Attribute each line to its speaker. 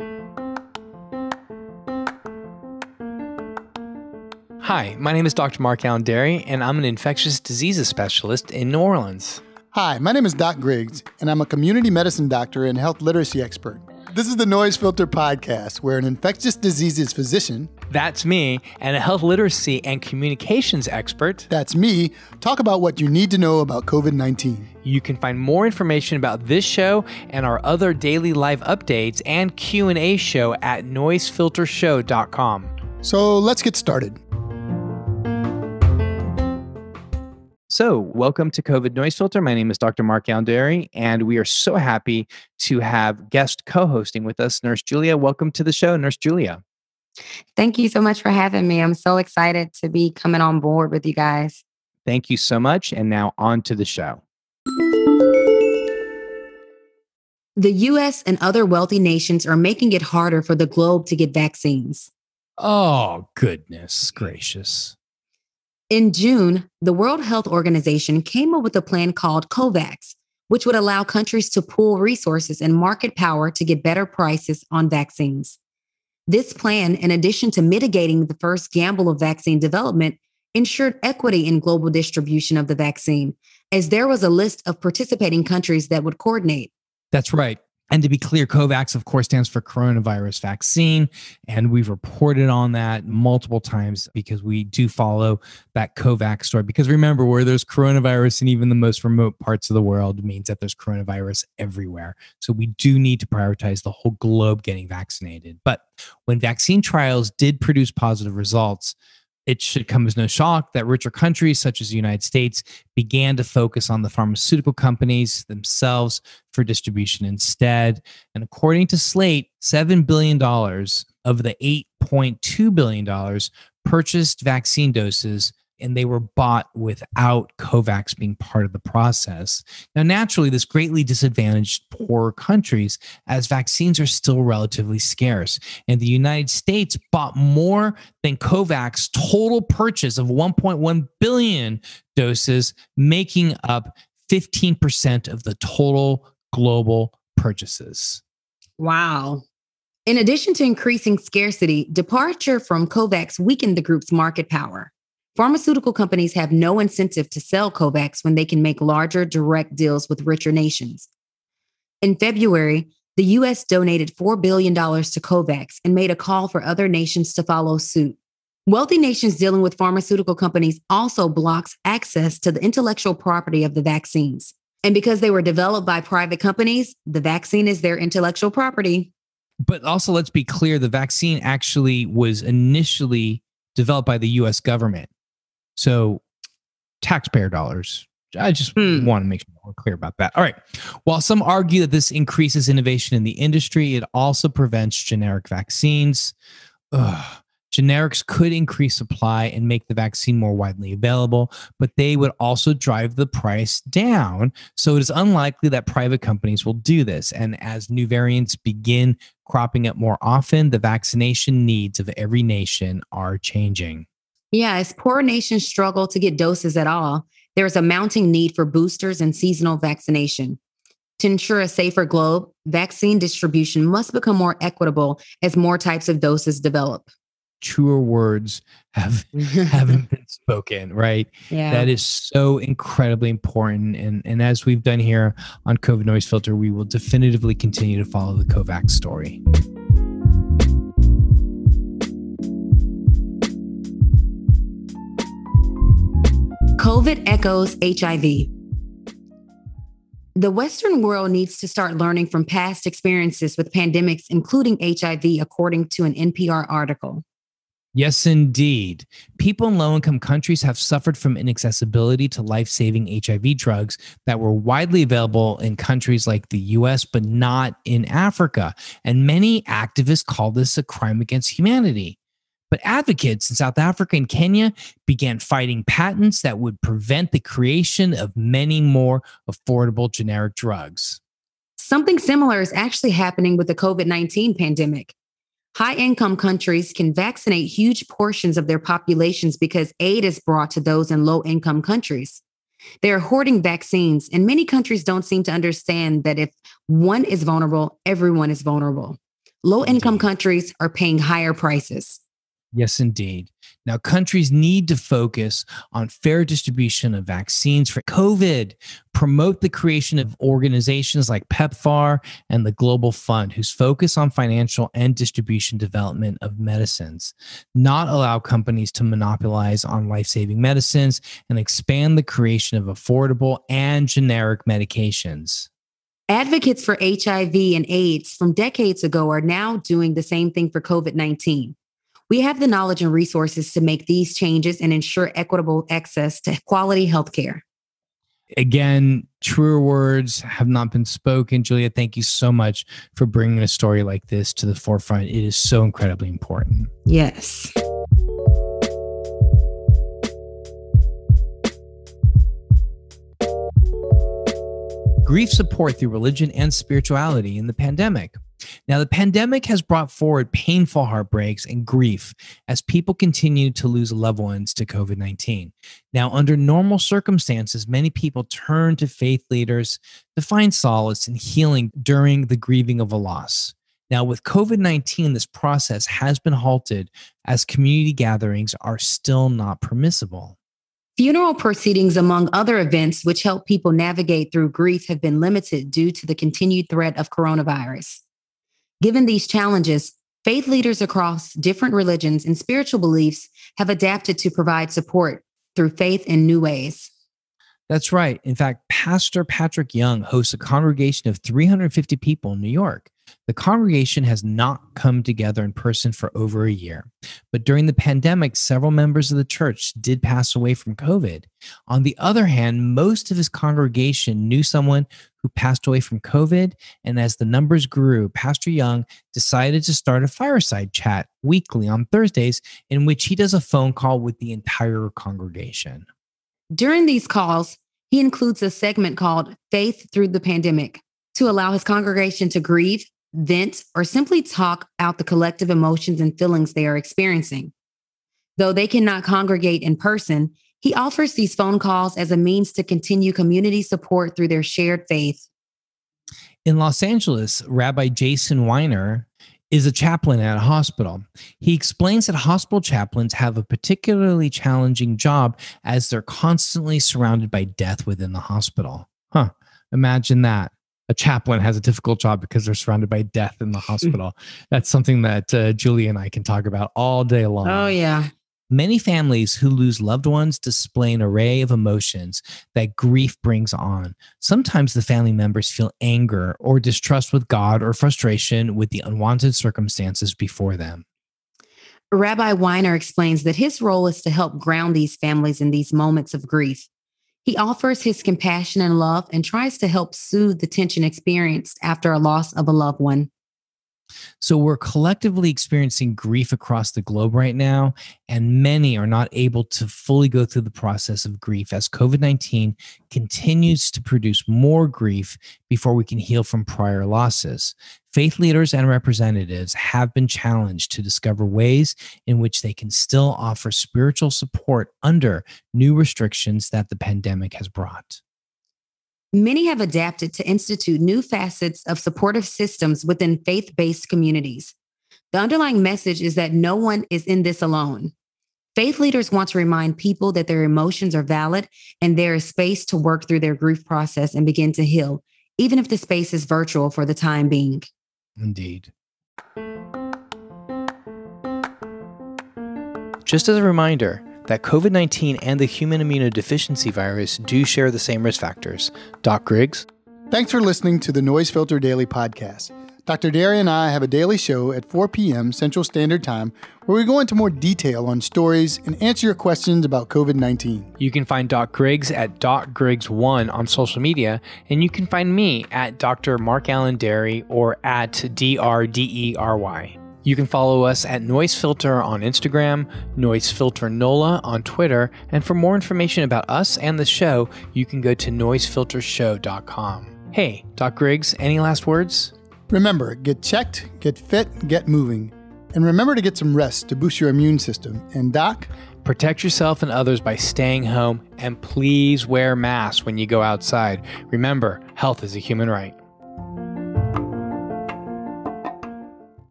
Speaker 1: Hi, my name is Dr. Mark Alain Dery, and I'm an infectious diseases specialist in New Orleans.
Speaker 2: Hi, my name is Doc Griggs, and I'm a community medicine doctor and health literacy expert. This is the Noise Filter Podcast, where an infectious diseases physician,
Speaker 1: That's me, and a health literacy and communications expert.
Speaker 2: that's me, talk about what you need to know about COVID 19.
Speaker 1: You can find more information about this show and our other daily live updates and Q&A show at noisefiltershow.com.
Speaker 2: So let's get started.
Speaker 1: So, welcome to COVID Noise Filter. My name is Dr. Mark Alderry, and we are so happy to have guest co-hosting with us, Nurse Julia. Welcome to the show, Nurse Julia.
Speaker 3: Thank you so much for having me. I'm so excited to be coming on board with you guys.
Speaker 1: Thank you so much. And now on to the show.
Speaker 3: The US and other wealthy nations are making it harder for the globe to get vaccines.
Speaker 1: Oh, goodness gracious.
Speaker 3: In June, the World Health Organization came up with a plan called COVAX, which would allow countries to pool resources and market power to get better prices on vaccines. This plan, in addition to mitigating the first gamble of vaccine development, ensured equity in global distribution of the vaccine, as there was a list of participating countries that would coordinate.
Speaker 4: That's right. And to be clear, COVAX, of course, stands for coronavirus vaccine. And we've reported on that multiple times because we do follow that COVAX story. Because remember, where there's coronavirus in even the most remote parts of the world means that there's coronavirus everywhere. So we do need to prioritize the whole globe getting vaccinated. But when vaccine trials did produce positive results, it should come as no shock that richer countries such as the United States began to focus on the pharmaceutical companies themselves for distribution instead. And according to Slate, $7 billion of the $8.2 billion purchased vaccine doses and they were bought without COVAX being part of the process. Now, naturally, this greatly disadvantaged poor countries as vaccines are still relatively scarce. And the United States bought more than COVAX total purchase of 1.1 billion doses, making up 15% of the total global purchases.
Speaker 3: Wow. In addition to increasing scarcity, departure from COVAX weakened the group's market power. Pharmaceutical companies have no incentive to sell COVAX when they can make larger direct deals with richer nations. In February, the US donated $4 billion to COVAX and made a call for other nations to follow suit. Wealthy nations dealing with pharmaceutical companies also blocks access to the intellectual property of the vaccines. And because they were developed by private companies, the vaccine is their intellectual property.
Speaker 4: But also, let's be clear the vaccine actually was initially developed by the US government. So, taxpayer dollars. I just
Speaker 3: Hmm.
Speaker 4: want to make sure we're clear about that. All right. While some argue that this increases innovation in the industry, it also prevents generic vaccines. Ugh. Generics could increase supply and make the vaccine more widely available, but they would also drive the price down. So it is unlikely that private companies will do this. And as new variants begin cropping up more often, the vaccination needs of every nation are changing.
Speaker 3: Yeah, as poor nations struggle to get doses at all, there is a mounting need for boosters and seasonal vaccination. To ensure a safer globe, vaccine distribution must become more equitable as more types of doses develop.
Speaker 4: Truer words have haven't been spoken, right?
Speaker 3: yeah.
Speaker 4: That is so incredibly important. And, and as we've done here on COVID Noise Filter, we will definitively continue to follow the COVAX story.
Speaker 3: COVID echoes HIV. The Western world needs to start learning from past experiences with pandemics, including HIV, according to an NPR article.
Speaker 4: Yes, indeed. People in low income countries have suffered from inaccessibility to life saving HIV drugs that were widely available in countries like the US, but not in Africa. And many activists call this a crime against humanity. But advocates in South Africa and Kenya began fighting patents that would prevent the creation of many more affordable generic drugs.
Speaker 3: Something similar is actually happening with the COVID 19 pandemic. High income countries can vaccinate huge portions of their populations because aid is brought to those in low income countries. They are hoarding vaccines, and many countries don't seem to understand that if one is vulnerable, everyone is vulnerable. Low income countries are paying higher prices.
Speaker 4: Yes, indeed. Now, countries need to focus on fair distribution of vaccines for COVID, promote the creation of organizations like PEPFAR and the Global Fund, whose focus on financial and distribution development of medicines, not allow companies to monopolize on life saving medicines, and expand the creation of affordable and generic medications.
Speaker 3: Advocates for HIV and AIDS from decades ago are now doing the same thing for COVID 19. We have the knowledge and resources to make these changes and ensure equitable access to quality health care.
Speaker 4: Again, truer words have not been spoken. Julia, thank you so much for bringing a story like this to the forefront. It is so incredibly important.
Speaker 3: Yes.
Speaker 4: Grief support through religion and spirituality in the pandemic. Now, the pandemic has brought forward painful heartbreaks and grief as people continue to lose loved ones to COVID 19. Now, under normal circumstances, many people turn to faith leaders to find solace and healing during the grieving of a loss. Now, with COVID 19, this process has been halted as community gatherings are still not permissible.
Speaker 3: Funeral proceedings, among other events which help people navigate through grief, have been limited due to the continued threat of coronavirus. Given these challenges, faith leaders across different religions and spiritual beliefs have adapted to provide support through faith in new ways.
Speaker 4: That's right. In fact, Pastor Patrick Young hosts a congregation of 350 people in New York. The congregation has not come together in person for over a year, but during the pandemic, several members of the church did pass away from COVID. On the other hand, most of his congregation knew someone who passed away from COVID. And as the numbers grew, Pastor Young decided to start a fireside chat weekly on Thursdays in which he does a phone call with the entire congregation.
Speaker 3: During these calls, he includes a segment called Faith Through the Pandemic to allow his congregation to grieve, vent, or simply talk out the collective emotions and feelings they are experiencing. Though they cannot congregate in person, he offers these phone calls as a means to continue community support through their shared faith.
Speaker 4: In Los Angeles, Rabbi Jason Weiner is a chaplain at a hospital. He explains that hospital chaplains have a particularly challenging job as they're constantly surrounded by death within the hospital. Huh, imagine that. A chaplain has a difficult job because they're surrounded by death in the hospital. That's something that uh, Julie and I can talk about all day long.
Speaker 3: Oh, yeah.
Speaker 4: Many families who lose loved ones display an array of emotions that grief brings on. Sometimes the family members feel anger or distrust with God or frustration with the unwanted circumstances before them.
Speaker 3: Rabbi Weiner explains that his role is to help ground these families in these moments of grief. He offers his compassion and love and tries to help soothe the tension experienced after a loss of a loved one.
Speaker 4: So we're collectively experiencing grief across the globe right now, and many are not able to fully go through the process of grief as COVID 19 continues to produce more grief before we can heal from prior losses. Faith leaders and representatives have been challenged to discover ways in which they can still offer spiritual support under new restrictions that the pandemic has brought.
Speaker 3: Many have adapted to institute new facets of supportive systems within faith based communities. The underlying message is that no one is in this alone. Faith leaders want to remind people that their emotions are valid and there is space to work through their grief process and begin to heal, even if the space is virtual for the time being.
Speaker 4: Indeed.
Speaker 1: Just as a reminder, that COVID 19 and the human immunodeficiency virus do share the same risk factors. Doc Griggs?
Speaker 2: Thanks for listening to the Noise Filter Daily Podcast. Dr. Dery and I have a daily show at 4 p.m. Central Standard Time where we go into more detail on stories and answer your questions about COVID 19.
Speaker 1: You can find Doc Griggs at Doc Griggs1 on social media, and you can find me at Dr. Mark Alain Dery or at DRDERY. You can follow us at Noise Filter on Instagram, Noise Filter NOLA on Twitter, and for more information about us and the show, you can go to noisefiltershow.com. Hey, Doc Griggs, any last words?
Speaker 2: Remember, get checked, get fit, get moving. And remember to get some rest to boost your immune system. And Doc,
Speaker 1: protect yourself and others by staying home and please wear masks when you go outside. Remember, health is a human right.